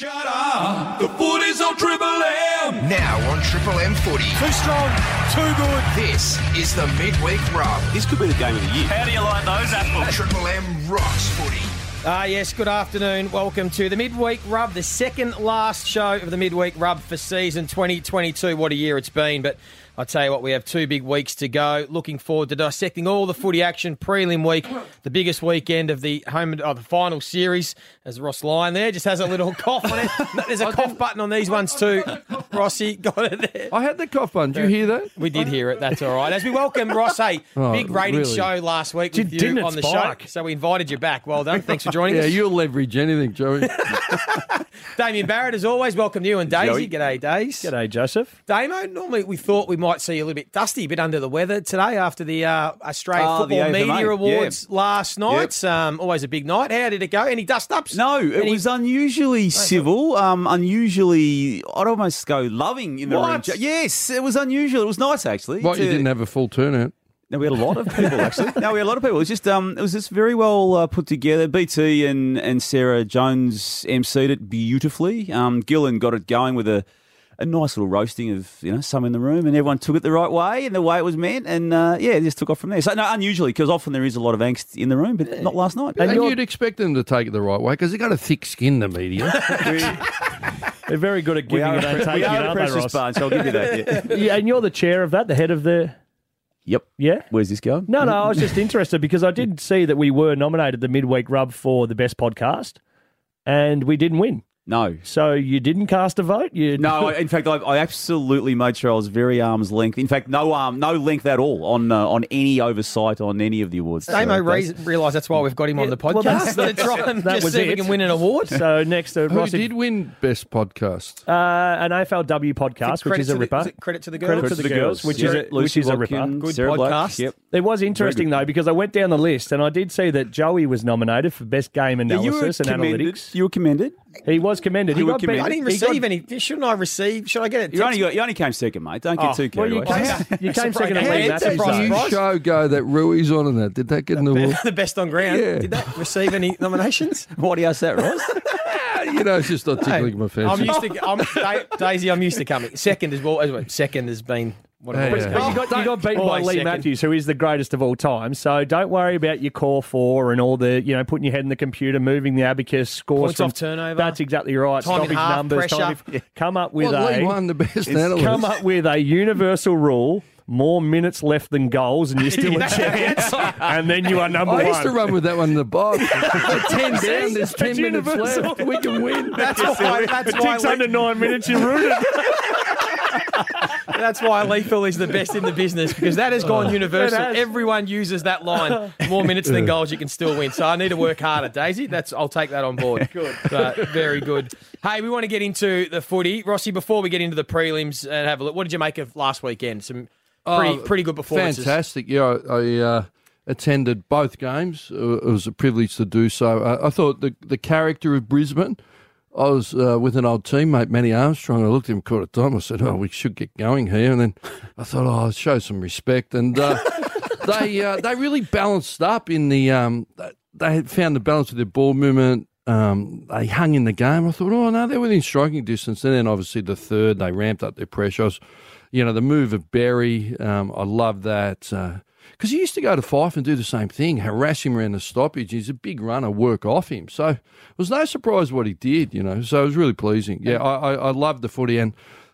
Shut up! The footy's on Triple M! Now on Triple M Footy. Too strong, too good. This is the midweek rub. This could be the game of the year. How do you like those apples? Triple M rocks footy. Ah, yes, good afternoon. Welcome to the Midweek Rub, the second last show of the Midweek Rub for season 2022. What a year it's been, but I tell you what, we have two big weeks to go. Looking forward to dissecting all the footy action. Prelim week, the biggest weekend of the home of the final series. As Ross Lyon there just has a little cough on it. There's a cough button on these ones too. Rossi got it there. I had the cough button. Did you hear that? We did hear it. That's all right. As we welcome Ross, hey, Oh, big rated really? show last week with Did- you didn't on the spike? show. So we invited you back. Well done. Thanks for joining Yeah, us. you'll leverage anything, Joey. Damien Barrett, as always, welcome you and Daisy. Joey. G'day, Days. G'day, Joseph. Damo, normally we thought we might see you a little bit dusty, a bit under the weather today after the uh, Australian Oh, Football AFMA, Media Awards yeah. last night. Um, always a big night. How did it go? Any dust ups? No, it Any- was unusually civil, um, unusually, I'd almost go loving in the What? room. Yes, it was unusual. It was nice, actually. what, you didn't have a full turnout? No, we had a lot of people actually. no, we had a lot of people. It was just um, it was just very well uh, put together. BT and and Sarah Jones emceed it beautifully. Um, Gillen got it going with a. A nice little roasting of you know some in the room, and everyone took it the right way and the way it was meant, and uh, yeah, it just took off from there. So no, unusually because often there is a lot of angst in the room, but not last night. And, you'd expect them to take it the right way because they've got a thick skin, the media. They're very good at giving it a and we taking are it, a aren't they, Ross? bunch. I'll give you that. Yeah. Yeah, and you're the chair of that, the head of the. yep. Yeah? Where's this going? No, no, I was just interested because I did see that we were nominated the midweek rub for the best podcast, and we didn't win. No. So you didn't cast a vote. You No, in fact, I, I absolutely made sure I was very arm's length. In fact, no arm, no length at all on uh, on any oversight on any of the awards. Damo So re- that's- realised that's why we've got him on the well, podcast. that's- to try and that just was see if we it. can win an award. So next to Who Ross, did win best podcast? uh, an AFLW podcast, which Credit is a to the- ripper. is credit to the girls. Credit to the girls, which is a- Lucy which is a ripper. Good Sarah podcast. Yep. It was interesting though because I went down the list and I did see that Joey was nominated for best game Yeah, analysis and commended. analytics. You were commended. He was commended. He You were got commended. I didn't he got- receive any. Shouldn't I receive? Should I get it? You only got, you only came second, mate. Don't get Oh, too carried well, you away. came, you came second to How Leigh did Matthews. Surprise, though. New surprise. show go that Rui's on and that. Did that get an award? the best on ground. Yeah. Did that receive any nominations? What do you ask that, Ross? you know, it's just not tickling my I'm fancy. used to. I'm, Daisy, I'm used to coming second as well. as- Second has been what Yeah, yeah. But you oh, got, you got beaten by Leigh second. Matthews, who is the greatest of all time. So don't worry about your core four and all the, you know, putting your head in the computer, moving the abacus, scores Points from off turnover. That's exactly right. Time in Stoppage half, numbers. Time pressure. in- come up with well, Leigh a won the best come up with a universal rule. More minutes left than goals, and you're still a chance. and then you are number I one. I used to run with that one in the box. Ten down. There's ten It's minutes universal. left. We can win. That's why. That's It why. takes under nine minutes. You're ruined. that's why Lethal is the best in the business because that has gone universal. Has. Everyone uses that line. More minutes than goals, you can still win. So I need to work harder, Daisy. That's. I'll take that on board. Good. very good. Hey, we want to get into the footy, Rossi. Before we get into the prelims and have a look, what did you make of last weekend? Some pretty Oh, pretty good performances. Fantastic. Yeah, I, I uh, attended both games. Uh, It was a privilege to do so. Uh, I thought the the character of Brisbane. I was uh, with an old teammate, Manny Armstrong. I looked at him, caught a time. I said, "Oh, we should get going here." And then I thought, "Oh, I'll show some respect." And uh, they uh, they really balanced up in the. Um, they had found the balance with their ball movement. Um, they hung in the game. I thought, oh no, they're within striking distance. And then obviously the third, they ramped up their pressure. I was, you know, the move of Berry, um, I love that. Because he used to go to Fyfe and do the same thing, harass him around the stoppage. He's a big runner, work off him. So it was no surprise what he did, you know. So it was really pleasing. Yeah, I, I, I loved the footy. And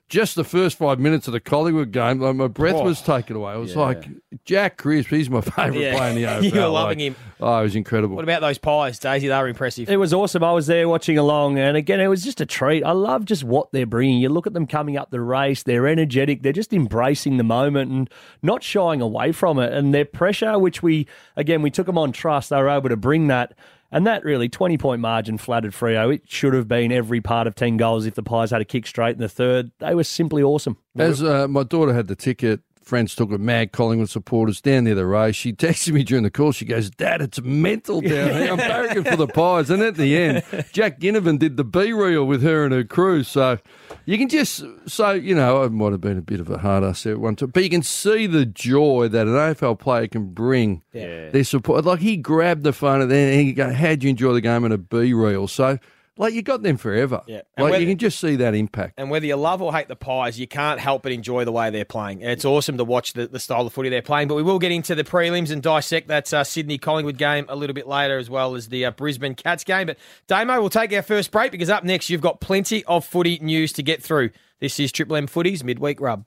just the first five minutes of the Collingwood game, like my breath oh, was taken away. It was like Jack Crisp. He's my favourite Yeah. player in the AFL. You were Like, loving him. Oh, it was incredible. What about those pies, Daisy? They were impressive. It was awesome. I was there watching along, and again, it was just a treat. I love just what they're bringing. You look at them coming up the race; they're energetic. They're just embracing the moment and not shying away from it. And their pressure, which we again we took them on trust, they were able to bring that. And that really, 20 point margin flattered Freo. It should have been every part of 10 goals if the Pies had a kick straight in the third. They were simply awesome. As uh, my daughter had the ticket, friends took her mad Collingwood supporters down near the race. She texted me during the call. She goes, Dad, it's mental down here. I'm barracking for the Pies. And at the end, Jack Ginnivan did the BeReal with her and her crew. So you can just, so, you know, I might have been a bit of a hard ass there at one time, but you can see the joy that an AFL player can bring yeah. their support. Like he grabbed the phone and then he go, How'd you enjoy the game in a BeReal? So like you got them forever. Yeah. And like whether- you can just see that impact. And whether you love or hate the Pies, you can't help but enjoy the way they're playing. It's awesome to watch the, the style of footy they're playing. But we will get into the prelims and dissect that uh, Sydney Collingwood game a little bit later, as well as the uh, Brisbane Cats game. But Damo, we'll take our first break because up next you've got plenty of footy news to get through. This is Triple M Footy's midweek rub.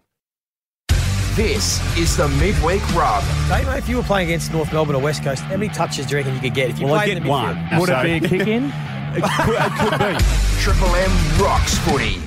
This is the midweek rub. Damo, if you were playing against North Melbourne or West Coast, how many touches do you reckon you could get if you Well, I'd played in get the one. Would So- it be a kick in? It could, it could be. Triple M rocks footy.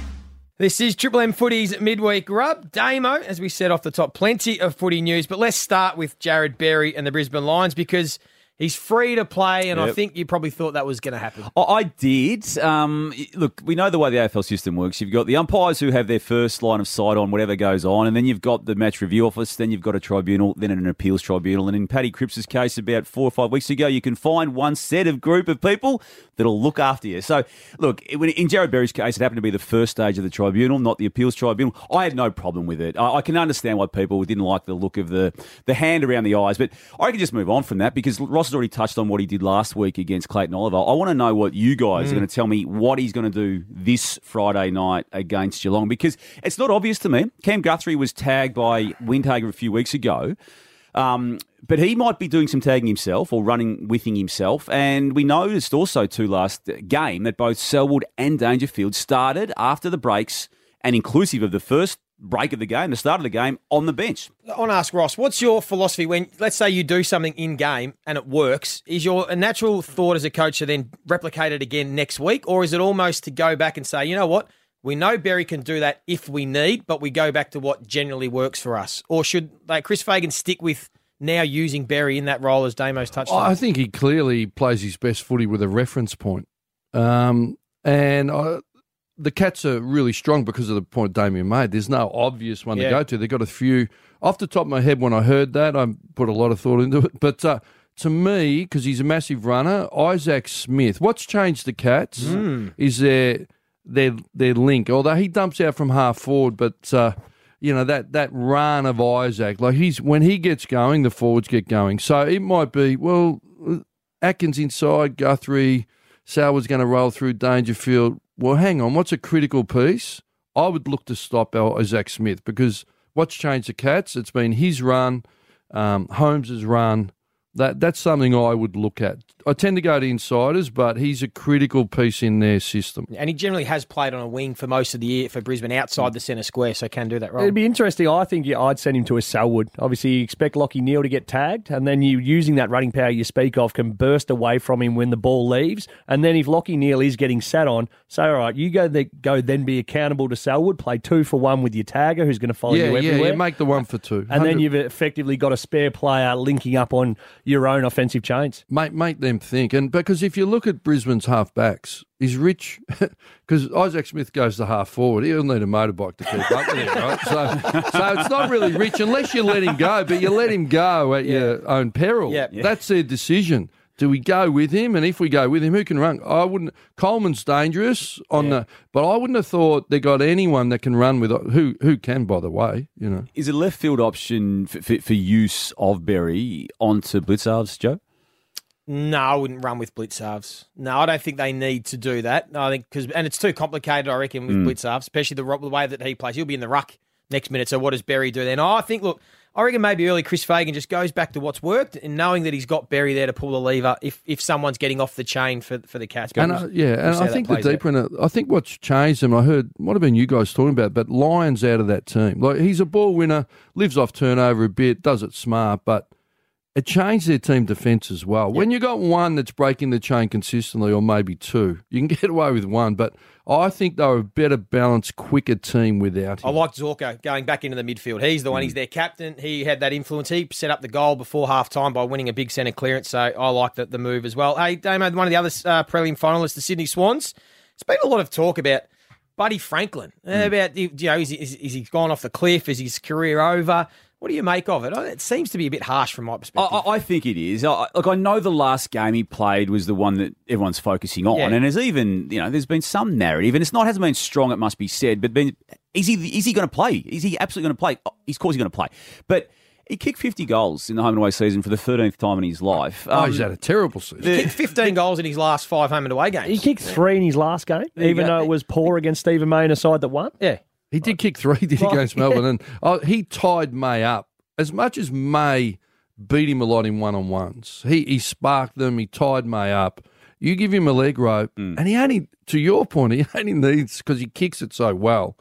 This is Triple M Footy's midweek rub. Damo, as we said off the top, plenty of footy news, but let's start with Jarrod Berry and the Brisbane Lions because he's free to play, and I think you probably thought that was going to happen. I I did. Um, look, we know the way the AFL system works. You've got the umpires who have their first line of sight on whatever goes on, and then you've got the match review office, then you've got a tribunal, then an appeals tribunal. And in Paddy Cripps' case, about four or five weeks ago, you can find one set of group of people that'll look after you. So, look, in Jarrod Berry's case, it happened to be the first stage of the tribunal, not the appeals tribunal. I had no problem with it. I, I can understand why people didn't like the look of the, the hand around the eyes, but I can just move on from that because Ross has already touched on what he did last week against Clayton Oliver. I want to know what you guys are going to tell me what he's going to do this Friday night against Geelong because it's not obvious to me. Cam Guthrie was tagged by Windhager a few weeks ago. Um, but he might be doing some tagging himself or running with him himself. And we noticed also, too, last game that both Selwood and Dangerfield started after the breaks and inclusive of the first break of the game, the start of the game, on the bench. I want to ask Ross, what's your philosophy when, let's say, you do something in game and it works? Is your a natural thought as a coach to then replicate it again next week, or is it almost to go back and say, you know what? We know Berry can do that if we need, but we go back to what generally works for us. Or should like Chris Fagan stick with now using Berry in that role as Damo's touched on? I think he clearly plays his best footy with a reference point. Um, and I, the Cats are really strong because of the point Damien made. There's no obvious one Yeah. to go to. They've got a few. Off the top of my head, when I heard that, I put a lot of thought into it. But uh, to me, because he's a massive runner, Isaac Smith. What's changed the Cats is their their their link. Although he dumps out from half forward, but uh, you know that that run of Isaac, like he's when he gets going, the forwards get going. So it might be well, Atkins inside, Guthrie, Sauer's going to roll through Dangerfield. Well, hang on, what's a critical piece? I would look to stop Isaac Smith because what's changed the Cats? It's been his run, um, Holmes's run. That that's something I would look at. I tend to go to insiders, but he's a critical piece in their system. and he generally has played on a wing for most of the year for Brisbane outside the centre square, so can do that role. It'd be interesting. I think yeah, I'd send him to a Selwood. Obviously, you expect Lockie Neale to get tagged, and then you using that running power you speak of can burst away from him when the ball leaves. And then if Lockie Neale is getting sat on, say, all right, you go the, go then be accountable to Selwood, play two for one with your tagger who's going to follow yeah, you everywhere. yeah. yeah, Make the one for two. and then you've effectively got a spare player linking up on your own offensive chains. make make them think. And because if you look at Brisbane's half backs, is Rich because Isaac Smith goes to half forward. He'll need a motorbike to keep up with him, right? So, so it's not really Rich unless you let him go, but you let him go at your own peril. Yeah. Yeah. That's their decision. Do we go with him? And if we go with him, who can run? I wouldn't. Coleman's dangerous on the, but I wouldn't have thought they got anyone that can run with who who can. By the way, you know. Is a left field option for, for, for use of Berry onto Blicavs, Joe? No, I wouldn't run with Blicavs. No, I don't think they need to do that. No, I think because and it's too complicated. I reckon with mm. Blicavs, especially the, the way that he plays. He'll be in the ruck next minute. So what does Berry do then? Oh, I think look, I reckon maybe early Chris Fagan just goes back to what's worked and knowing that he's got Berry there to pull the lever if if someone's getting off the chain for for the Cats. And uh, yeah, and I think the plays out. deeper in it, I think what's changed him, I heard, might have been you guys talking about, but Lyons out of that team. Like he's a ball winner, lives off turnover a bit, does it smart, but it changed their team defence as well. When you've got one that's breaking the chain consistently, or maybe two, you can get away with one. But I think they were a better balanced, quicker team without him. I like Zorko going back into the midfield. He's the one. He's their captain. He had that influence. He set up the goal before half time by winning a big centre clearance. So I like the, the move as well. Hey, Damo, one of the other uh, prelim finalists, the Sydney Swans. It's been a lot of talk about Buddy Franklin. Uh, About you know, is, is, is he gone off the cliff? Is his career over? What do you make of it? Oh, It seems to be a bit harsh from my perspective. I I think it is. I, look, I know the last game he played was the one that everyone's focusing on, Yeah. and there's even you know there's been some narrative, and it's not hasn't been strong. It must be said, but been, is he is he going to play? Is he absolutely going to play? Oh, Of course he's going to play, but. he kicked 50 goals in the home and away season for the 13th time in his life. oh, Um, he's had a terrible season. He Kicked 15 goals in his last five home and away games. He kicked three in his last game, you even though it was poor against Steven May in a side that won. Yeah. He did kick three, did he, Well, against Melbourne? And oh, he tied May up. As much as May beat him a lot in one on ones, he, he sparked them, he tied May up. You give him a leg rope, Mm. and he only, to your point, he only needs, because he kicks it so well,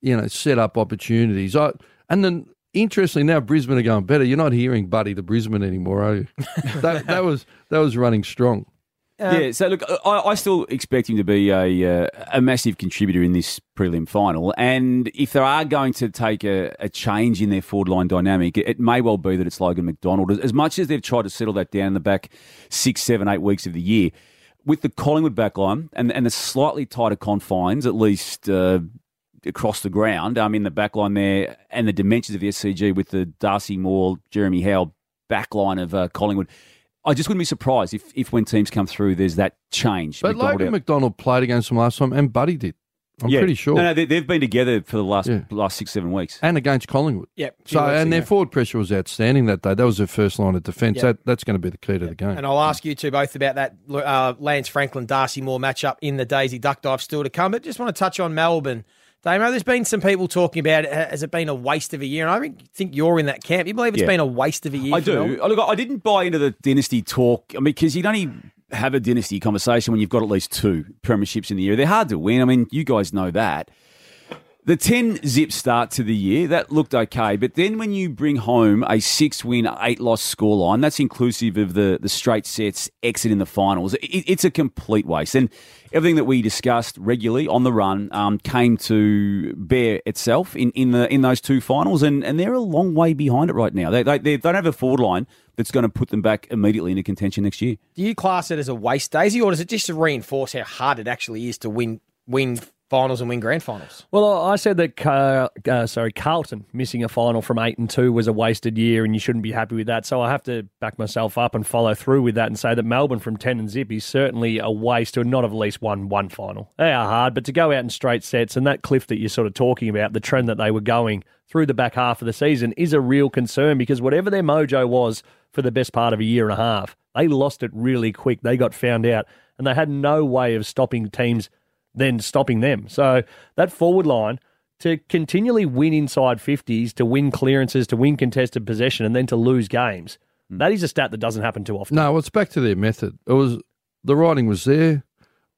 you know, set up opportunities. I, and then, interestingly, now Brisbane are going better. You're not hearing Buddy the Brisbane anymore, are you? that, that, was, that was running strong. Yeah, so look, I, I still expect him to be a uh, a massive contributor in this prelim final. And if they are going to take a, a change in their forward line dynamic, it, it may well be that it's Logan McDonald. As, much as they've tried to settle that down in the back six, seven, eight weeks of the year, with the Collingwood back line and, and the slightly tighter confines, at least uh, across the ground, um, in the back line there, and the dimensions of the SCG with the Darcy Moore, Jeremy Howe back line of uh, Collingwood. I just wouldn't be surprised if, if when teams come through, there's that change. But McDonald Logan out. McDonald played against them last time, and Buddy did. I'm Yeah. pretty sure. No, no, they, they've been together for the last Yeah. last six, seven weeks. and against Collingwood. Yep. So, and their ago. forward pressure was outstanding that day. That was their first line of defence. Yeah. That, that's going to be the key to the game. And I'll ask you two both about that uh, Lance Franklin Darcy Moore matchup in the Daisy Duck Dive still to come. But just want to touch on Melbourne. Damo, there's been some people talking about it. Uh, has it been a waste of a year? And I think- you're in that camp. You believe it's Yeah. been a waste of a year? I do. Oh, Look, I didn't buy into the dynasty talk. I mean, because you'd only have a dynasty conversation when you've got at least two premierships in the year. They're hard to win. I mean, you guys know that. The 10 zip start to the year, that looked okay. But then when you bring home a six win, eight loss scoreline, that's inclusive of the, the straight sets exit in the finals, it, it's a complete waste. And everything that we discussed regularly on the run um, came to bear itself in, in, the, in those two finals. And, and they're a long way behind it right now. They, they, they don't have a forward line that's going to put them back immediately into contention next year. Do you class it as a waste, Daisy, or does it just reinforce how hard it actually is to win win finals and win grand finals? Well, I said that uh, sorry Carlton missing a final from eight and two was a wasted year, and you shouldn't be happy with that. So I have to back myself up and follow through with that and say that Melbourne from ten and zip is certainly a waste to not have at least won one final. They are hard, but to go out in straight sets and that cliff that you're sort of talking about, the trend that they were going through the back half of the season is a real concern because whatever their mojo was for the best part of a year and a half, they lost it really quick. They got found out, and they had no way of stopping teams then stopping them. So that forward line to continually win inside 50s, to win clearances, to win contested possession, and then to lose games, hmm. that is a stat that doesn't happen too often. No, it's back to their method. It was the writing was there.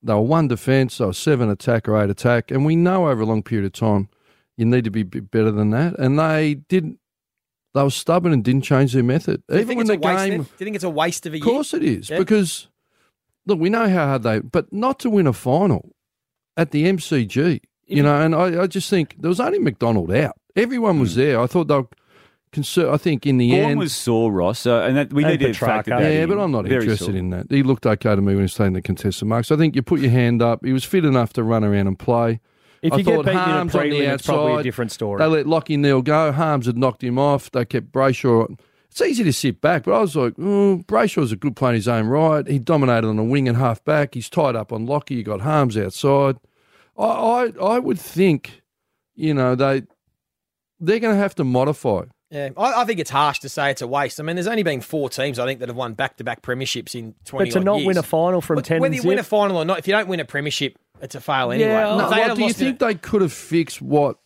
They were one defence, they were seven attack or eight attack, and we know over a long period of time you need to be better than that. And they didn't. They were stubborn and didn't change their method. Do you Even think when it's the a waste? game, then? Do you think it's a waste of a year? of course it is, Yeah. because look, we know how hard they, but not to win a final at the MCG, you know. And I, I just think there was only McDonald out. Everyone was there. I thought they'll. concerned. I think in the Gawn end, was sore, Ross, uh, and that, we And need to factor that yeah, in. but I'm not Very interested sore. in that. He looked okay to me when he was taking the contested marks. I think you put your hand up. He was fit enough to run around and play. If I you get thought beaten in a Harms on the prelim, it's probably a different story. They let Lockie Neale go. Harms had knocked him off. They kept Brayshaw. It's easy to sit back, but I was like, oh, Brayshaw's a good player in his own right. He dominated on the wing and half back. He's tied up on Lockie. You got Harms outside. I, I, I would think, you know, they they're going to have to modify. Yeah, I, I think it's harsh to say it's a waste. I mean, there's only been four teams I think that have won back-to-back premierships in 20 but to not years. win a final from But 10 whether and you win a final or not, if you don't win a premiership, it's a fail anyway. Yeah, If no, they Well, do you think a- they could have fixed what?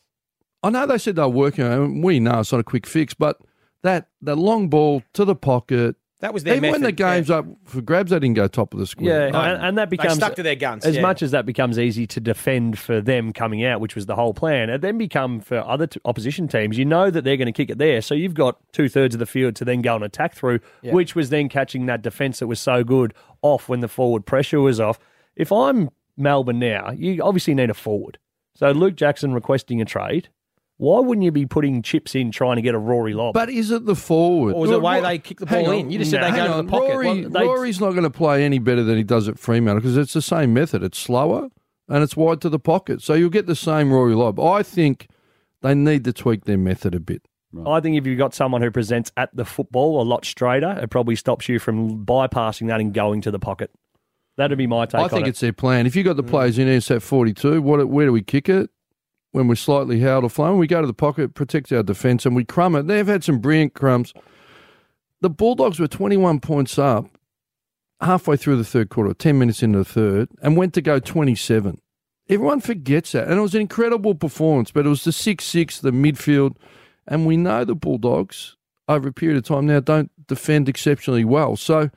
I know they said they were working on it. We know it's not a quick fix, but that that long ball to the pocket. That was their Even when the game's yeah. up for grabs, they didn't go top of the square. yeah, No. and, and that They becomes stuck to their guns. As yeah. much as that becomes easy to defend for them coming out, which was the whole plan, it then become for other t- opposition teams. You know that they're going to kick it there, so you've got two thirds of the field to then go and attack through, Yeah. which was then catching that defence that was so good off when the forward pressure was off. If I'm Melbourne now, you obviously need a forward. So Luke Jackson requesting a trade. Why wouldn't you be putting chips in trying to get a Rory Lobb? But is it the forward? Or was it the way Ro- they kick the ball on. in? You just said No, they Hang go to on. the pocket. Rory, Well, they- Rory's not going to play any better than he does at Fremantle because it's the same method. It's slower and it's wide to the pocket. So you'll get the same Rory Lobb. I think they need to tweak their method a bit. I think if you've got someone who presents at the football a lot straighter, it probably stops you from bypassing that and going to the pocket. That'd be my take I on think it. it's their plan. If you've got the mm. players in there, it's at 42, what, where do we kick it? When we're slightly held or flown. We go to the pocket, protect our defence, and we crumb it. They've had some brilliant crumbs. The Bulldogs were 21 points up halfway through the third quarter, 10 minutes into the third, and went to go 27. Everyone forgets that. And it was an incredible performance, but it was the 6 6, the midfield. And we know the Bulldogs, over a period of time now, don't defend exceptionally well. So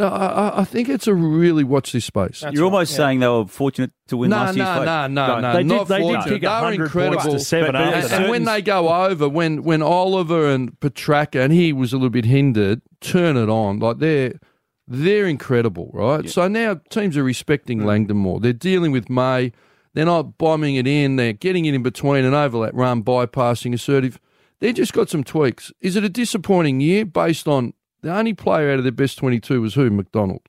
I- I, I think it's a really watch this space. That's You're right, almost yeah. saying they were fortunate to win No, last year's no, fight. no, no, no. They did- not they did kick They were 100 points to seven But- but after it's that. And when they go over, when when Oliver and Petracca and he was a little bit hindered, turn it on. Like they're they're incredible, right? So now teams are respecting mm. Langdon more. They're dealing with May. They're not bombing it in. They're getting it in between an overlap run, bypassing assertive. They just got some tweaks. Is it a disappointing year based on the only player out of their best twenty two was who McDonald?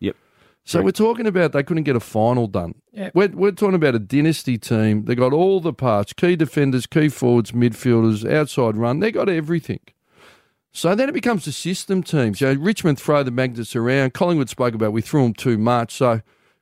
Yep. So we're talking about they couldn't get a final done. Yep. We're, we're talking about a dynasty team. They got all the parts: key defenders, key forwards, midfielders, outside run. They got everything. So then it becomes the system teams. You know, Richmond throw the magnets around. Collingwood spoke about we threw them too much. So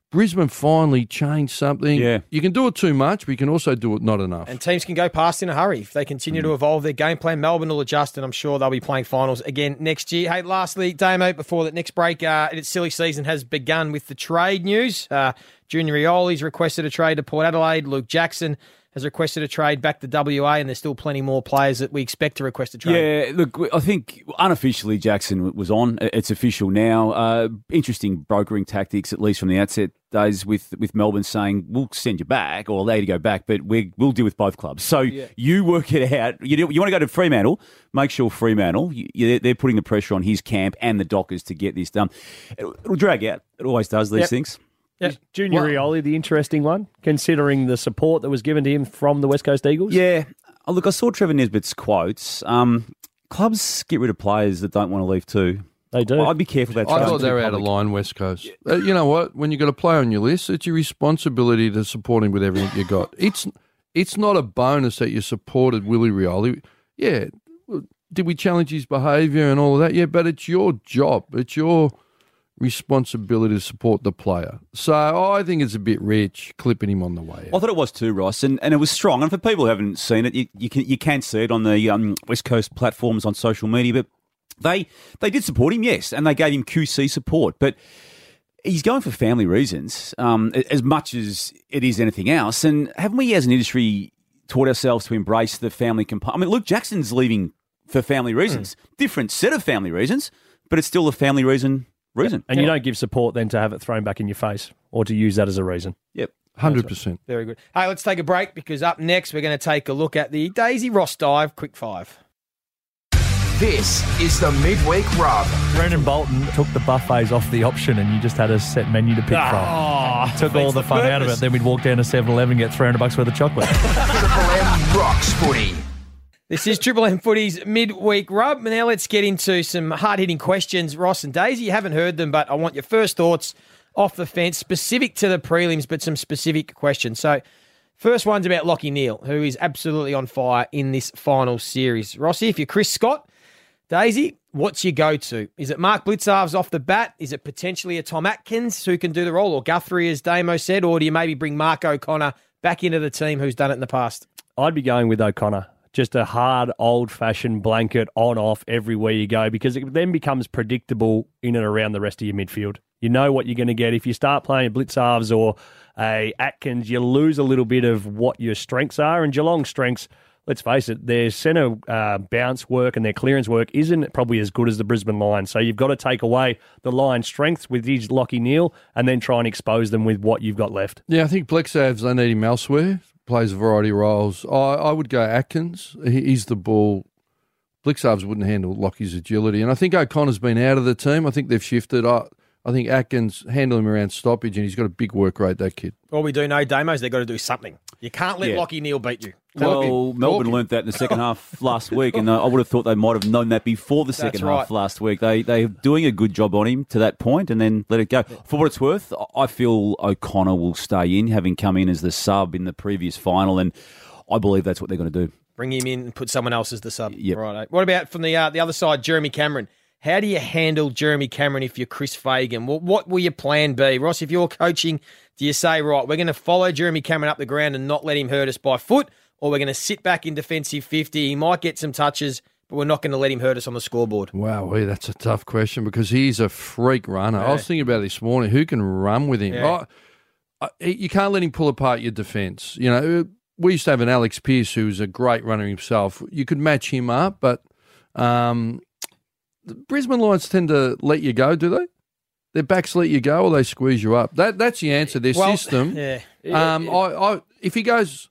Brisbane finally changed something. Yeah. You can do it too much, but you can also do it not enough. And teams can go past in a hurry if they continue to evolve their game plan. Melbourne will adjust, and I'm sure they'll be playing finals again next year. Hey, lastly, Damo, before that next break, uh, its silly season has begun with the trade news. Uh, Junior Rioli's requested a trade to Port Adelaide. Luke Jackson has requested a trade back to WA, and there's still plenty more players that we expect to request a trade. Yeah, look, I think unofficially Jackson was on. It's official now. Uh, interesting brokering tactics, at least from the outset days, with with Melbourne saying we'll send you back or allow you to go back, but we will deal with both clubs. So you work it out. You, do- you want to go to Fremantle? Make sure Fremantle. You, you- they're putting the pressure on his camp and the Dockers to get this done. It'll, it'll drag out. It always does these Yep. things. Junior Rioli, the interesting one, considering the support that was given to him from the West Coast Eagles. Yeah. Oh, look, I saw Trevor Nisbett's quotes. Um, clubs get rid of players that don't want to leave too. they do. I'd be careful about. I trusting thought they were out of line, West Coast. Uh, you know what? When you've got a player on your list, it's your responsibility to support him with everything you got. It's it's not a bonus that you supported Willie Rioli. Yeah, did we challenge his behaviour and all of that? Yeah, but it's your job. It's your responsibility to support the player. So I think it's a bit rich clipping him on the way. Out. I thought it was too, Ross, and, and it was strong. And for people who haven't seen it, you, you can you can see it on the um, West Coast platforms on social media. But they they did support him, yes, and they gave him QC support. But he's going for family reasons, um, as much as it is anything else. And haven't we, as an industry, taught ourselves to embrace the family component? I mean, Luke Jackson's leaving for family reasons, different set of family reasons, but it's still a family reason. Reason. and you don't give support then to have it thrown back in your face or to use that as a reason. Yep. Hundred percent. Very good. Hey, let's take a break because up next we're going to take a look at the Daisy Ross dive quick five. This is the midweek rub. Brendan Bolton took the buffets off the option and you just had a set menu to pick from. Ah. Took all the the fun out of it. Then we'd walk down to 7 Eleven and get 300 bucks worth of chocolate. Triple M rocks footy. This is Triple M Footy's midweek rub. Now let's get into some hard hitting questions. Ross and Daisy, you haven't heard them, but I want your first thoughts off the fence, specific to the prelims, but some specific questions. So, first one's about Lockie Neale, who is absolutely on fire in this final series. Rossi, if you're Chris Scott, Daisy, what's your go to? Is it Mark Blicavs off the bat? Is it potentially a Tom Atkins who can do the role, or Guthrie, as Damo said, or do you maybe bring Mark O'Connor back into the team who's done it in the past? I'd be going with O'Connor. Just a hard, old fashioned blanket on off everywhere you go because it then becomes predictable in and around the rest of your midfield. You know what you're going to get. If you start playing Blicavs or a Atkins, you lose a little bit of what your strengths are. And Geelong's strengths, let's face it, their centre uh, bounce work and their clearance work isn't probably as good as the Brisbane line. So you've got to take away the line strengths with his Lockie Neale and then try and expose them with what you've got left. Yeah, I think Blicavs, they need him elsewhere. Plays a variety of roles. I, I would go Atkins. He, he's the ball. Blicavs wouldn't handle Lockie's agility. And I think O'Connor's been out of the team. I think they've shifted. I, I think Atkins handle him around stoppage, and he's got a big work rate, that kid. All we do know, Damos, they've got to do something. You can't let Yeah. Lockie Neale beat you. Well, Melbourne learnt that in the second half last week, and uh, I would have thought they might have known that before the second right. half last week. They they're doing a good job on him to that point, and then let it go. For what it's worth, I feel O'Connor will stay in, having come in as the sub in the previous final, and I believe that's what they're going to do. Bring him in and put someone else as the sub. Yep. Right. What about from the uh, the other side, Jeremy Cameron? How do you handle Jeremy Cameron if you're Chris Fagan? Well, what will your plan be, Ross? If you're coaching Do you say, right, we're going to follow Jeremy Cameron up the ground and not let him hurt us by foot, or we're going to sit back in defensive 50? He might get some touches, but we're not going to let him hurt us on the scoreboard. Wow, that's a tough question because he's a freak runner. I was thinking about this morning. Who can run with him? Yeah. I, I, you can't let him pull apart your defence. You know, we used to have an Alex Pierce who was a great runner himself. You could match him up, but um, the Brisbane Lions tend to let you go, do they? Their backs let you go, or they squeeze you up. That that's the answer. Their Well, system. yeah. Um, I, I if he goes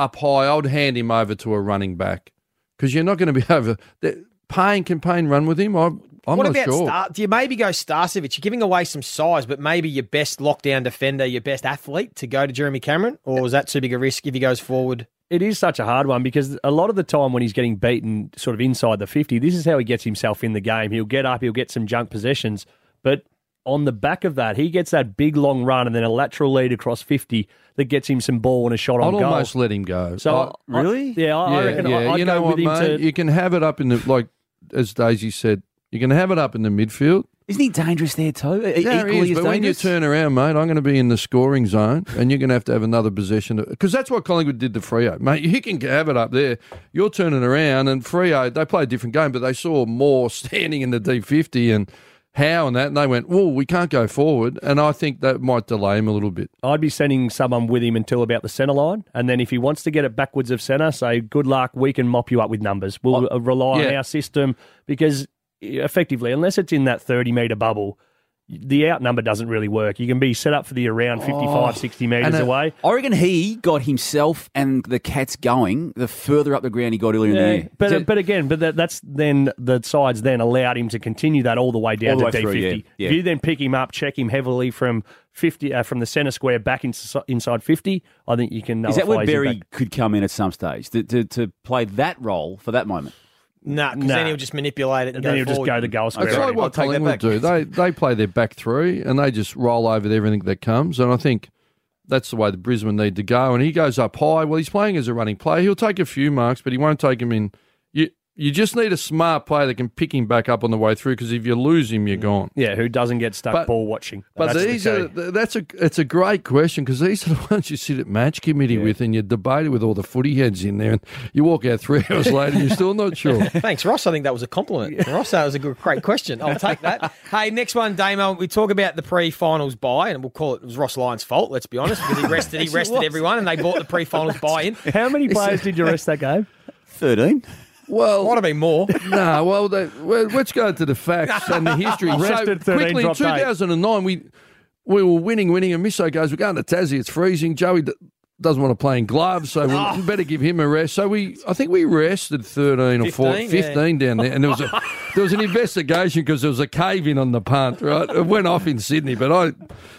up up high, I would hand him over to a running back because you're not going to be over. the- Payne can Payne run with him? I, I'm what not about sure. Star? Do you maybe go Starcevic? You're giving away some size, but maybe your best lockdown defender, your best athlete to go to Jeremy Cameron, or is that too big a risk if he goes forward? It is such a hard one because a lot of the time when he's getting beaten sort of inside the 50, this is how he gets himself in the game. He'll get up, he'll get some junk possessions, but on the back of that, he gets that big long run and then a lateral lead across 50 that gets him some ball and a shot on I'd goal. almost let him go. so I- I- Really? yeah, I, I reckon I- I'd you go know with what, him mate? to. You can have it up in the like as Daisy said. You can have it up in the midfield. Isn't he dangerous there too? Yeah, Equally he is, as but when you turn around, mate, I'm going to be in the scoring zone, and you're going to have to have another possession because that's what Collingwood did to Freo, mate. You can have it up there. You're turning around, and Freo they play a different game, but they saw more standing in the D50 and how and that, and they went, "Oh, we can't go forward," and I think that might delay him a little bit. I'd be sending someone with him until about the centre line, and then if he wants to get it backwards of centre, say good luck, we can mop you up with numbers. We'll uh, rely on our system because effectively, unless it's in that thirty metre bubble, the outnumber doesn't really work. You can be set up for the around 55, 60 metres away. I reckon he got himself and the Cats going the further up the ground he got earlier in the Yeah, year. but So- but again, but that, that's then the sides then allowed him to continue that all the way down the to way D through, fifty. yeah, yeah. If you then pick him up, check him heavily from fifty uh, from the centre square back into, inside fifty, I think you can. is that where his Berry could come in at some stage to, to, to play that role for that moment? Nah, because Nah. then he'll just manipulate it and, And then go he'll just go to goal It's square. like what I'll take that Collingwood back. do. They they play their back three and they just roll over everything that comes. And I think that's the way the Brisbane need to go. And he goes up high. Well, he's playing as a running player. He'll take a few marks, but he won't take them in. You you just need a smart player that can pick him back up on the way through. Because if you lose him, you're gone. Mm. Yeah, who doesn't get stuck But- ball watching? But That's the these are key. that's a it's a great question because these are the ones you sit at match committee with and you debate it with all the footy heads in there and you walk out three hours later and you're still not sure. Thanks, Ross. I think that was a compliment. Ross, that was a good, great question. I'll take that. hey, next one, Damo. We talk about the pre-finals bye, and we'll call it, it was Ross Lyon's fault. Let's be honest, because he rested, he rested everyone, and they bought the pre-finals buy-in. How many players did you rest that game? 13? Well, Might have been more. No, well, they, well, let's go to the facts and the history. so 13, quickly, in dropped eight. 2009, we we were winning, winning, and Misso goes, "We're going to Tassie. It's freezing." Joey d- doesn't want to play in gloves, so we better give him a rest. So we, I think we rested 13 or 14, 15, 15 down there, and there was a there was an investigation because there was a cave in on the punt. Right, it went off in Sydney, but I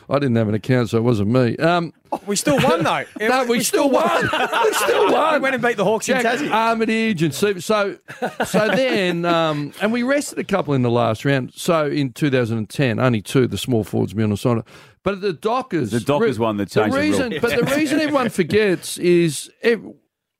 I didn't have an account, so it wasn't me. Um, We still won, though. no, we, still won. we still won. We went and beat the Hawks Jack in Tassie. Armitage and so so, so then um, and we rested a couple in the last round. So in 2010, only two, the small forwards, me on the But the Dockers, The Dockers one that changed the the rule. reason. But the reason everyone forgets is ev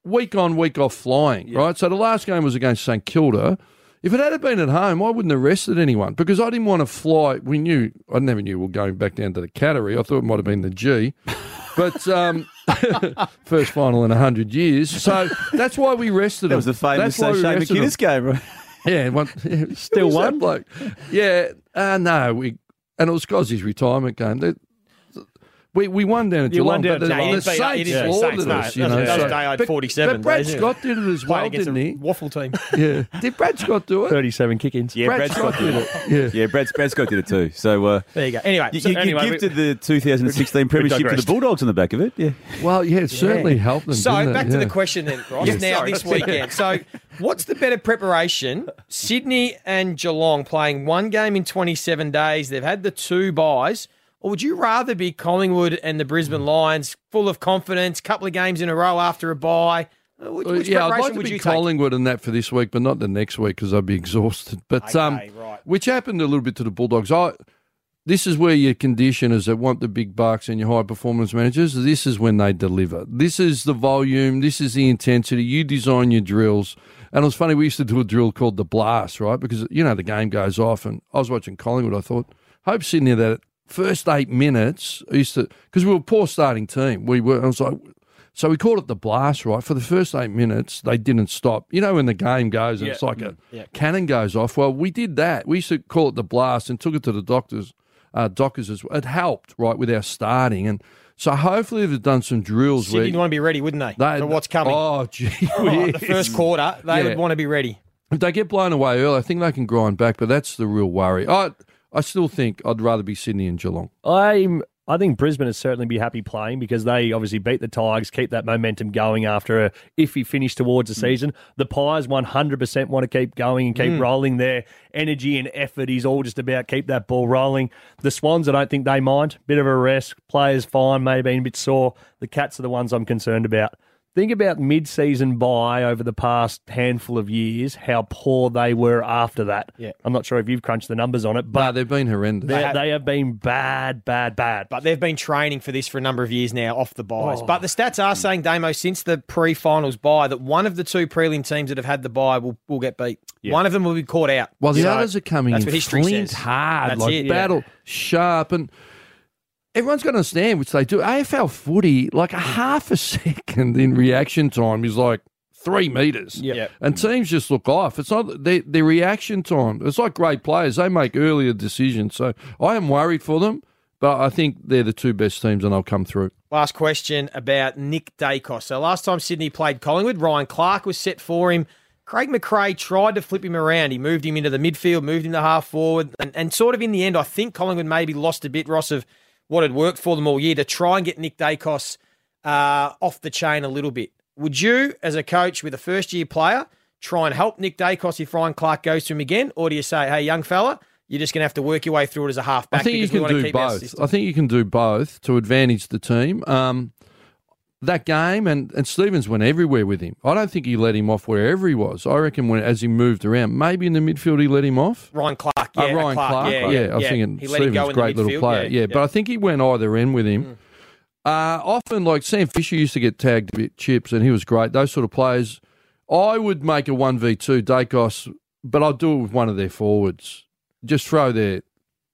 week on, week off flying. Right. So the last game was against St Kilda. If it had been at home, I wouldn't have rested anyone because I didn't want to fly. We knew I never knew we were going back down to the Cattery. I thought it might have been the G. But um, first final in hundred years, so that's why we rested. That was the famous uh, Shane. McInnes game, right? Yeah, one, yeah, still one bloke. Yeah, uh, no, we and it was Gozzy's retirement game. They, we we won down at You Geelong, won down but at the, Geelong. the It Saints is slaughtered no, us. You that know, that was so- day I had 47, But Brad days, yeah. Scott did it as well, didn't he? waffle team. Yeah, did Brad Scott do it? Thirty-seven kick-ins. Yeah, Brad, Brad Scott Scott did it. Yeah. Yeah, Brad, Brad Scott did it too. So uh, There you go. Anyway, you, so you, you anyway, gifted the 2016 Premiership to the. Bulldogs on the back of it. Yeah. Well, yeah, it certainly helped them. So back to the question then, Ross. Now this weekend. So what's the better preparation? Sydney and Geelong playing one game in 27 days. They've had the two byes. Or would you rather be Collingwood and the Brisbane Lions, full of confidence, couple of games in a row after a bye? Uh, Which, which yeah, I'd like to would be take? Collingwood and that for this week, but not the next week because I'd be exhausted. But um, right. which happened a little bit to the Bulldogs. I this is where your conditioners that want the big bucks and your high performance managers. This is when they deliver. This is the volume. This is the intensity. You design your drills. And it was funny. We used to do a drill called the blast, right? Because you know the game goes off, and I was watching Collingwood. I thought, hope Sydney that first eight minutes, I used to because we were a poor starting team. We were. I was like, so we called it the blast, right? For the first eight minutes, they didn't stop. You know when the game goes and it's like a cannon goes off. Well, we did that. We used to call it the blast and took it to the Dockers, uh, Dockers as well. It helped, right, with our starting and. So hopefully they've done some drills Sydney where want to be ready, wouldn't they? they- for what's coming. Oh, gee Oh, the first quarter, they Yeah. would want to be ready. If they get blown away early, I think they can grind back, but that's the real worry. I I still think I'd rather be Sydney and Geelong. I'm. I think Brisbane would certainly be happy playing because they obviously beat the Tigers, keep that momentum going after a iffy finish towards the mm. season. The Pies 100% want to keep going and keep mm. rolling. Their energy and effort is all just about keep that ball rolling. The Swans, I don't think they mind. Bit of a rest. Players fine, maybe a bit sore. The Cats are the ones I'm concerned about. Think about mid-season bye over the past handful of years, how poor they were after that. Yeah. I'm not sure if you've crunched the numbers on it, But but they've been horrendous. they, have- they have been bad, bad, bad. But they've been training for this for a number of years now off the byes. Oh. But the stats are saying, Damo, since the pre finals bye, that one of the two prelim teams that have had the bye will, will get beat. One of them will be caught out. Well, the So, others are coming that's in what history flint says. hard, That's like it, yeah. battle sharp, and everyone's got to understand, which they do. AFL footy, like a half a second in reaction time is like three meters. Yep. And teams just look off. It's not their, their reaction time. It's like great players; they make earlier decisions. So I am worried for them, but I think they're the two best teams, and they'll come through. Last question about Nick Daicos. So last time Sydney played Collingwood, Ryan Clarke was set for him. Craig McRae tried to flip him around. He moved him into the midfield, moved him to half forward, and, and sort of in the end, I think Collingwood maybe lost a bit, Ross, of what had worked for them all year to try and get Nick Daicos uh, off the chain a little bit. Would you, as a coach with a first year player, try and help Nick Daicos if Ryan Clarke goes to him again? Or do you say, hey, young fella, you're just going to have to work your way through it as a halfback I think you can do both. I think you can do both to advantage the team. Um, that game and, and Stevens went everywhere with him. I don't think he let him off wherever he was. I reckon when as he moved around, maybe in the midfield he let him off. Ryan Clarke, Uh, yeah, Ryan Clarke, yeah, I was yeah. thinking he Stevens, great little player. Yeah, but I think he went either end with him. Uh, often, like Sam Fisher used to get tagged a bit chips, and he was great. Those sort of players, I would make a one v two Daicos, but I'll do it with one of their forwards. Just throw their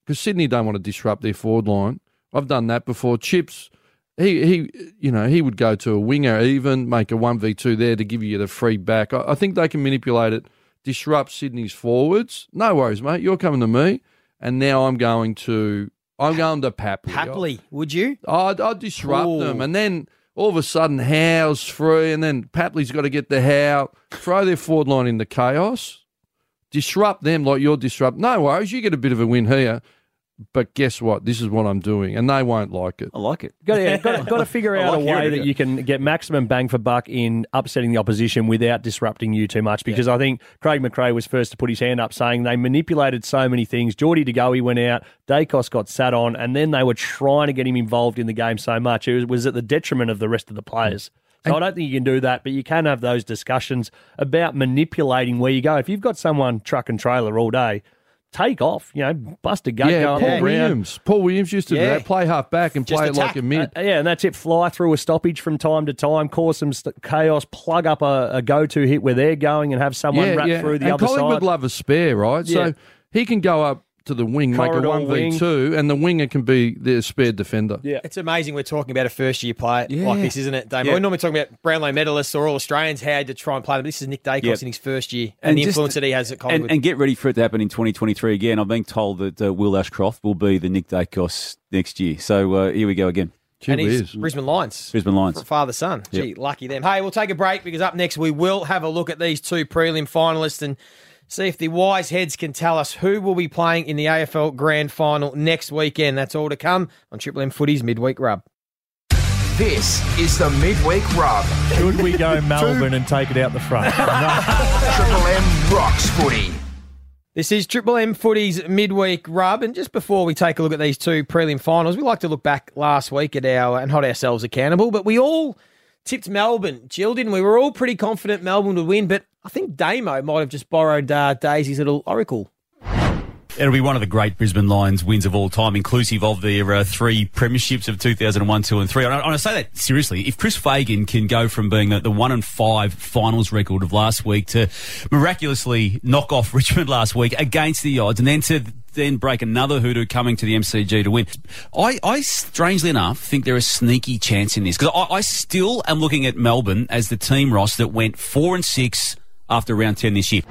because Sydney don't want to disrupt their forward line. I've done that before. Chips, he he, you know, he would go to a winger even make a one v two there to give you the free back. I, I think they can manipulate it, disrupt Sydney's forwards. No worries, mate. You're coming to me, and now I'm going to I'm going to Papley. Happily, would you? I'd, I'd disrupt Ooh. them, and then all of a sudden Howe's free, and then Papley's got to get the Howe, throw their forward line into chaos, disrupt them like you're disrupt. No worries, you get a bit of a win here, but guess what? This is what I'm doing, and they won't like it. I like it. Got to, got, got to figure out like a hearing way it. that you can get maximum bang for buck in upsetting the opposition without disrupting you too much. Because I think Craig McRae was first to put his hand up, saying they manipulated so many things. Geordie to go, went out. Daicos got sat on, and then they were trying to get him involved in the game so much. It was, was at the detriment of the rest of the players. Mm. So I don't think you can do that, but you can have those discussions about manipulating where you go. If you've got someone truck and trailer all day, take off. You know, bust a gut, yeah, go on Paul. Williams. Paul Williams used to do that. Play half back and Just play it like a mid. Uh, yeah, and that's it. Fly through a stoppage from time to time, cause some st- chaos, plug up a, a go-to hit where they're going, and have someone rap through the and other Collingwood side. love a spare, right? Yeah. So he can go up to the wing, Corridor make a 1v2, and the winger can be their spare defender. Yeah. It's amazing we're talking about a first year player Yeah. like this, isn't it, Damon? Yeah. We're normally talking about Brownlow medalists or all Australians how to try and play them. This is Nick Daicos Yep. in his first year and, And the just- influence that he has at Collingwood. And, and get ready for it to happen in 2023 again. I'm being told that uh, Will Ashcroft will be the Nick Daicos next year. So uh, here we go again. Gee and he's. Brisbane Lions. Brisbane Lions. Father son. Gee, lucky them. Hey, we'll take a break because up next we will have a look at these two prelim finalists and see if the wise heads can tell us who will be playing in the AFL Grand Final next weekend. That's all to come on Triple M Footy's Midweek Rub. This is the Midweek Rub. Should we go Melbourne and take it out the front? Triple M rocks footy. This is Triple M Footy's midweek rub, and just before we take a look at these two prelim finals, we like to look back last week at our and hold ourselves accountable. But we all tipped Melbourne, Jill, didn't we? We were all pretty confident Melbourne would win, but I think Damo might have just borrowed uh, Daisy's little oracle. It'll be one of the great Brisbane Lions wins of all time, inclusive of their uh, three premierships of 2001, 2 and 3. And I, and I say that seriously. If Chris Fagan can go from being the, the 1 and 5 finals record of last week to miraculously knock off Richmond last week against the odds and then to then break another hoodoo coming to the MCG to win. I, I strangely enough think there is a sneaky chance in this because I, I still am looking at Melbourne as the team Ross that went four and six after round ten this year.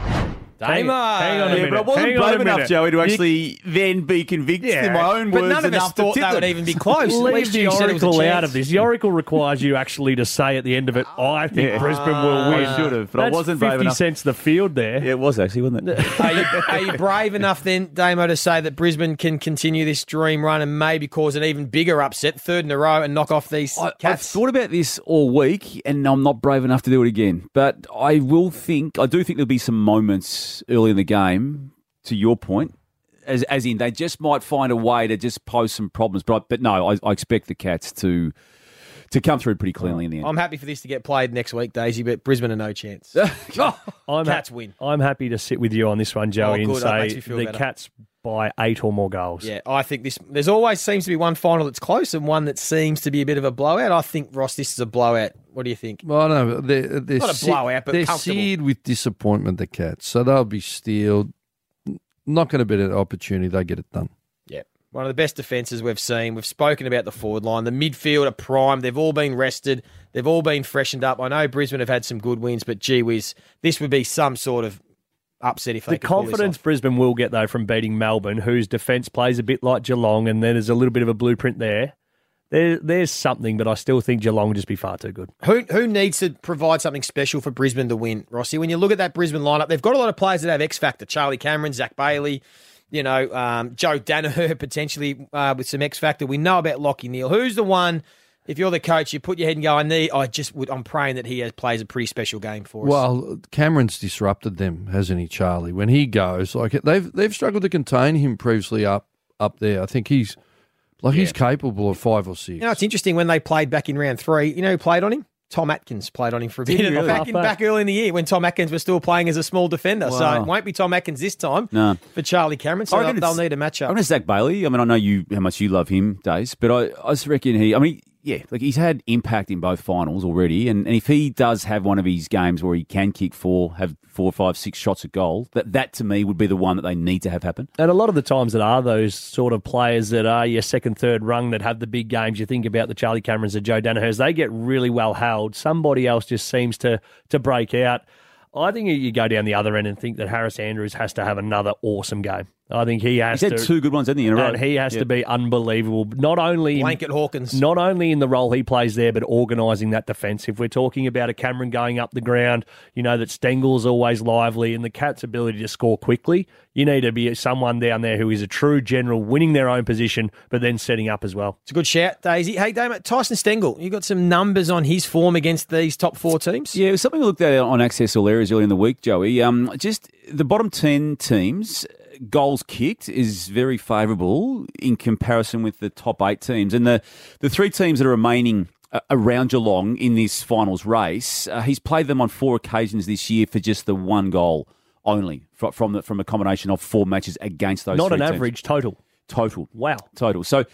Hang, Damo. hang on a Yeah, minute. but I wasn't hang brave enough. Joey, to You- actually then be convicted Yeah, in my own But words none of us thought that would even be close. Leave the you said it oracle out of this. The oracle requires you actually to say at the end of it, oh, I think Yeah. Brisbane will ah. win. I should have, but I That's wasn't brave 50 enough. cents the field there. Yeah, it was actually, wasn't it? Are you, are you brave enough then, Damo, to say that Brisbane can continue this dream run and maybe cause an even bigger upset, third in a row, and knock off these I, I've cats? thought about this all week, and I'm not brave enough to do it again. But I will think, I do think there'll be some moments early in the game, to your point, as, as in they just might find a way to just pose some problems. But I, but no, I, I expect the Cats to to come through pretty cleanly in the end. I'm happy for this to get played next week, Daisy, but Brisbane are no chance. I'm Cats win. I'm happy to sit with you on this one, Joey, Oh, and good. That makes say the better. Cats by eight or more goals. Yeah, I think this. There's always seems to be one final that's close and one that seems to be a bit of a blowout. I think Ross, this is a blowout. What do you think? Well, I know they're, they're, Not a se- blowout, but they're seared with disappointment. The Cats, so they'll be steeled. Not going to be an opportunity. They get it done. Yeah, one of the best defences we've seen. We've spoken about the forward line. The midfield are prime. They've all been rested. They've all been freshened up. I know Brisbane have had some good wins, but gee whiz, this would be some sort of upset if they The could pull this confidence. Brisbane will get though from beating Melbourne, whose defence plays a bit like Geelong, and then there's a little bit of a blueprint there. There, there's something, but I still think Geelong will just be far too good. Who who needs to provide something special for Brisbane to win, Rossi? When you look at that Brisbane lineup, they've got a lot of players that have X factor. Charlie Cameron, Zac Bailey, you know, um, Joe Daniher potentially uh, with some X factor. We know about Lockie Neale. Who's the one? If you're the coach, you put your head and go, I need. I just would. I'm praying that he has, plays a pretty special game for us. Well, Cameron's disrupted them, hasn't he, Charlie? When he goes, like they've they've struggled to contain him previously up up there. I think he's like he's capable of five or six. you know, it's interesting when they played back in round three. You know who played on him? Tom Atkins played on him for a bit. really? Back, in, back early in the year when Tom Atkins was still playing as a small defender. So it won't be Tom Atkins this time No. for Charlie Cameron. So they'll, they'll need a matchup. I mean, Zac Bailey. I mean, I know you how much you love him, Dace, but I, I just reckon he. I mean, yeah, like he's had impact in both finals already, and, and if he does have one of his games where he can kick four, have four, five, six shots at goal, that that to me would be the one that they need to have happen. And a lot of the times that are those sort of players that are your second, third rung that have the big games. You think about the Charlie Camerons, the Joe Danihers, they get really well held. Somebody else just seems to to break out. I think you go down the other end and think that Harris Andrews has to have another awesome game. I think he has He's had to. two good ones, hasn't he, in a row? and he has Yeah. to be unbelievable. Not only in- Blanket Hawkins. not only in the role he plays there, but organising that defence. If we're talking about a Cameron going up the ground, you know that Stengle's always lively, and the Cats' ability to score quickly. You need to be someone down there who is a true general, winning their own position, but then setting up as well. It's a good shout, Daisy. Hey, Damon, Tyson Stengle, you got some numbers on his form against these top four teams? Yeah, it was something we looked at on Access All Areas earlier in the week, Joey. Um, just the bottom 10 teams, goals kicked is very favourable in comparison with the top eight teams. And the, the three teams that are remaining uh, around Geelong in this finals race, uh, he's played them on four occasions this year for just the one goal only fro- from, the, from a combination of four matches against those Not an teams. average total. Total. Wow. Total. So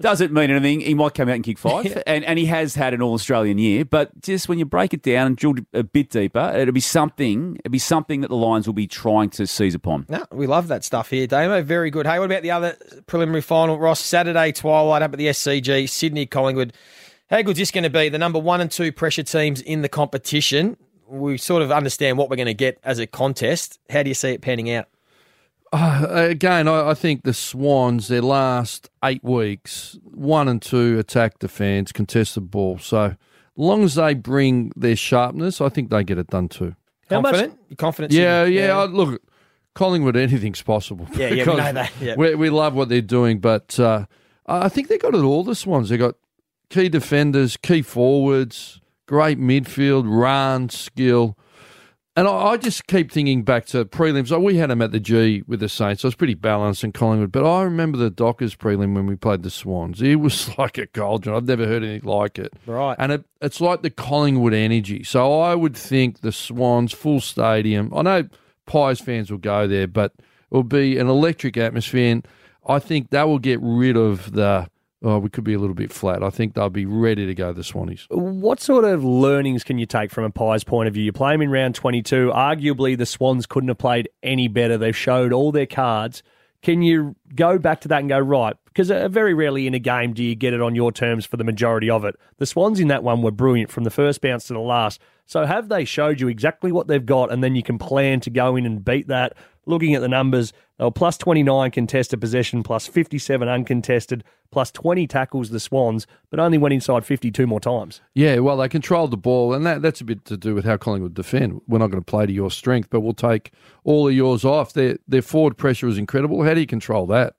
doesn't mean anything. He might come out and kick five, and, and he has had an All Australian year. But just when you break it down and drill a bit deeper, it'll be something. It'll be something that the Lions will be trying to seize upon. No, we love that stuff here, Damo. Very good. Hey, what about the other preliminary final, Ross? Saturday twilight up at the SCG, Sydney Collingwood. How good's this going to be? The number one and two pressure teams in the competition. We sort of understand what we're going to get as a contest. How do you see it panning out? Uh, again, I, I think the Swans, their last eight weeks, one and two attack defence, contested ball. So long as they bring their sharpness, I think they get it done too. How much- Confident? You confident? Yeah, Sydney? yeah. I, look, Collingwood, anything's possible. Yeah, yeah, we know that, yeah. We, we love what they're doing, but uh, I think they got it all. The Swans, they got key defenders, key forwards, great midfield, run, skill. And I, I just keep thinking back to prelims. Like we had them at the G with the Saints. So it was pretty balanced in Collingwood. But I remember the Dockers prelim when we played the Swans. It was like a cauldron. I've never heard anything like it. Right. And it, it's like the Collingwood energy. So I would think the Swans, full stadium. I know Pies fans will go there, but it will be an electric atmosphere. And I think that will get rid of the, oh, we could be a little bit flat. I think they'll be ready to go, the Swannies. What sort of learnings can you take from a Pies point of view? You play them in round 22. Arguably, the Swans couldn't have played any better. They've showed all their cards. can you go back to that and go right? Because uh, very rarely in a game do you get it on your terms for the majority of it. The Swans in that one were brilliant from the first bounce to the last. So have they showed you exactly what they've got, and then you can plan to go in and beat that? Looking at the numbers, they were plus 29 contested possession, plus 57 uncontested, plus 20 tackles the Swans, but only went inside 52 more times. Yeah, well, they controlled the ball, and that, that's a bit to do with how Collingwood defend. We're not going to play to your strength, but we'll take all of yours off. Their, their forward pressure was incredible. How do you control that?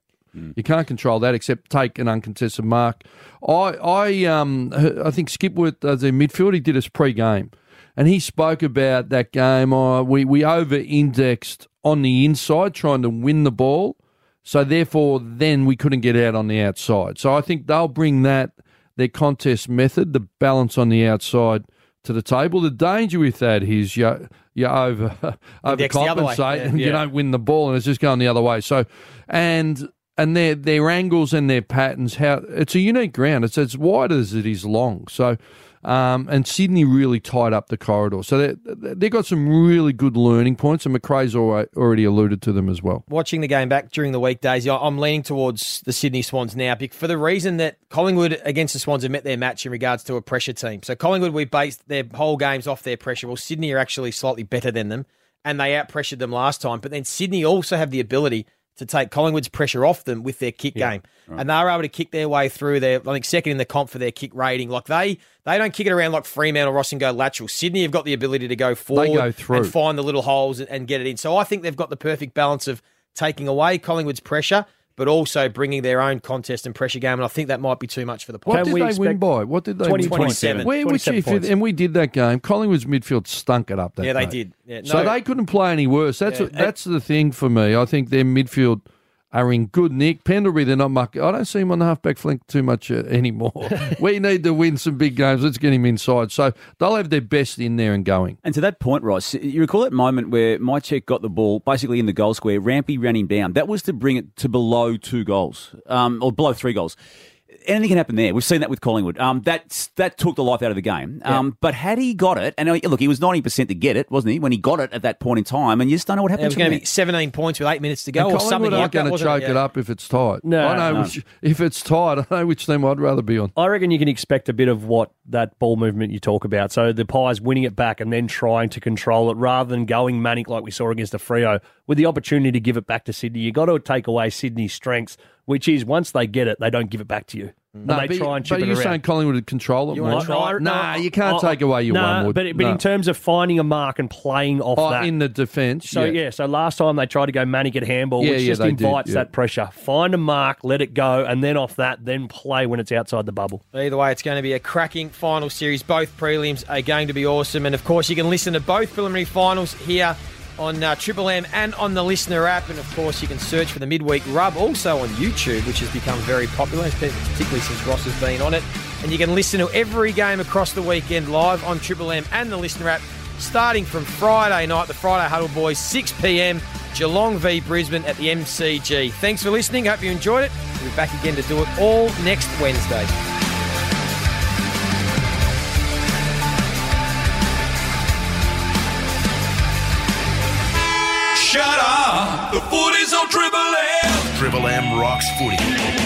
You can't control that except take an uncontested mark. I I um I think Skipworth as a midfield he did us pre-game, and he spoke about that game. Oh, we we over-indexed on the inside trying to win the ball, so therefore then we couldn't get out on the outside. So I think they'll bring that their contest method, the balance on the outside. To the table. The danger with that is you you over overcompensate yeah. and you don't win the ball, and it's just going the other way. So, and and their their angles and their patterns, how it's a unique ground. It's as wide as it is long. So, um, and Sydney really tied up the corridor. So they they got some really good learning points, and McRae's already alluded to them as well. watching the game back during the weekdays, I'm leaning towards the Sydney Swans now for the reason that Collingwood against the Swans have met their match in regards to a pressure team. So Collingwood, we based their whole games off their pressure. Well, Sydney are actually slightly better than them, and they out pressured them last time. But then Sydney also have the ability to take Collingwood's pressure off them with their kick game, and they were able to kick their way through. Their I think second in the comp for their kick rating. Like they they don't kick it around like Fremantle Ross and go lateral. Sydney have got the ability to go forward go through. and find the little holes and- and get it in. So I think they've got the perfect balance of taking away Collingwood's pressure, but also bringing their own contest and pressure game. And I think that might be too much for the What Pies. Can did we they win by? What did they 20 win 27. Where, which, 27 if it, and we did that game. Collingwood's midfield stunk it up that Yeah, they day. did. Yeah, So they couldn't play any worse. That's Yeah, that's the thing for me. I think their midfield are in good nick. Pendlebury, they're not mucking. I don't see him on the halfback flank too much uh, anymore. we need to win some big games. Let's get him inside. So they'll have their best in there and going. And to that point, Ross, you recall that moment where Mihocek got the ball basically in the goal square, Rampy ran him down. That was to bring it to below two goals, um, or below three goals. Anything can happen there. We've seen that with Collingwood. Um, that that took the life out of the game. Um, but had he got it, and uh, look, he was ninety percent to get it, wasn't he? When he got it at that point in time, and you just don't know what it happens. was going to be 17 points with eight minutes to And go, or something like aren't that. going to wasn't choke Yeah. it up if it's tight. No, I know no. which, if it's tight, I know which team I'd rather be on. I reckon you can expect a bit of what that ball movement you talk about. So the Pies winning it back and then trying to control it rather than going manic like we saw against the Freo with the opportunity to give it back to Sydney. you got to take away Sydney's strengths, which is once they get it, they don't give it back to you. And No, they but, try and chip but it you're around. saying Collingwood would control it You more? wanna try- No, Nah, no, you can't oh, take away your no, one wood. But, but No. in terms of finding a mark and playing off oh, that. in the defence, so yeah. so last time they tried to go manic at handball, Yeah, which yeah, just they did, invites yeah. that pressure. Find a mark, let it go, and then off that, then play when it's outside the bubble. Either way, it's going to be a cracking final series. Both prelims are going to be awesome. And of course, you can listen to both preliminary finals here on uh, Triple M and on the LiSTNR app. And of course, you can search for the midweek rub also on YouTube, which has become very popular, particularly since Ross has been on it. And you can listen to every game across the weekend live on Triple M and the LiSTNR app, starting from Friday night, the Friday Huddle Boys, 6 p.m. Geelong v Brisbane at the MCG. Thanks for listening. Hope you enjoyed it. We'll be back again to do it all next Wednesday. Shut up! The footy's on Triple M! Triple M rocks footy.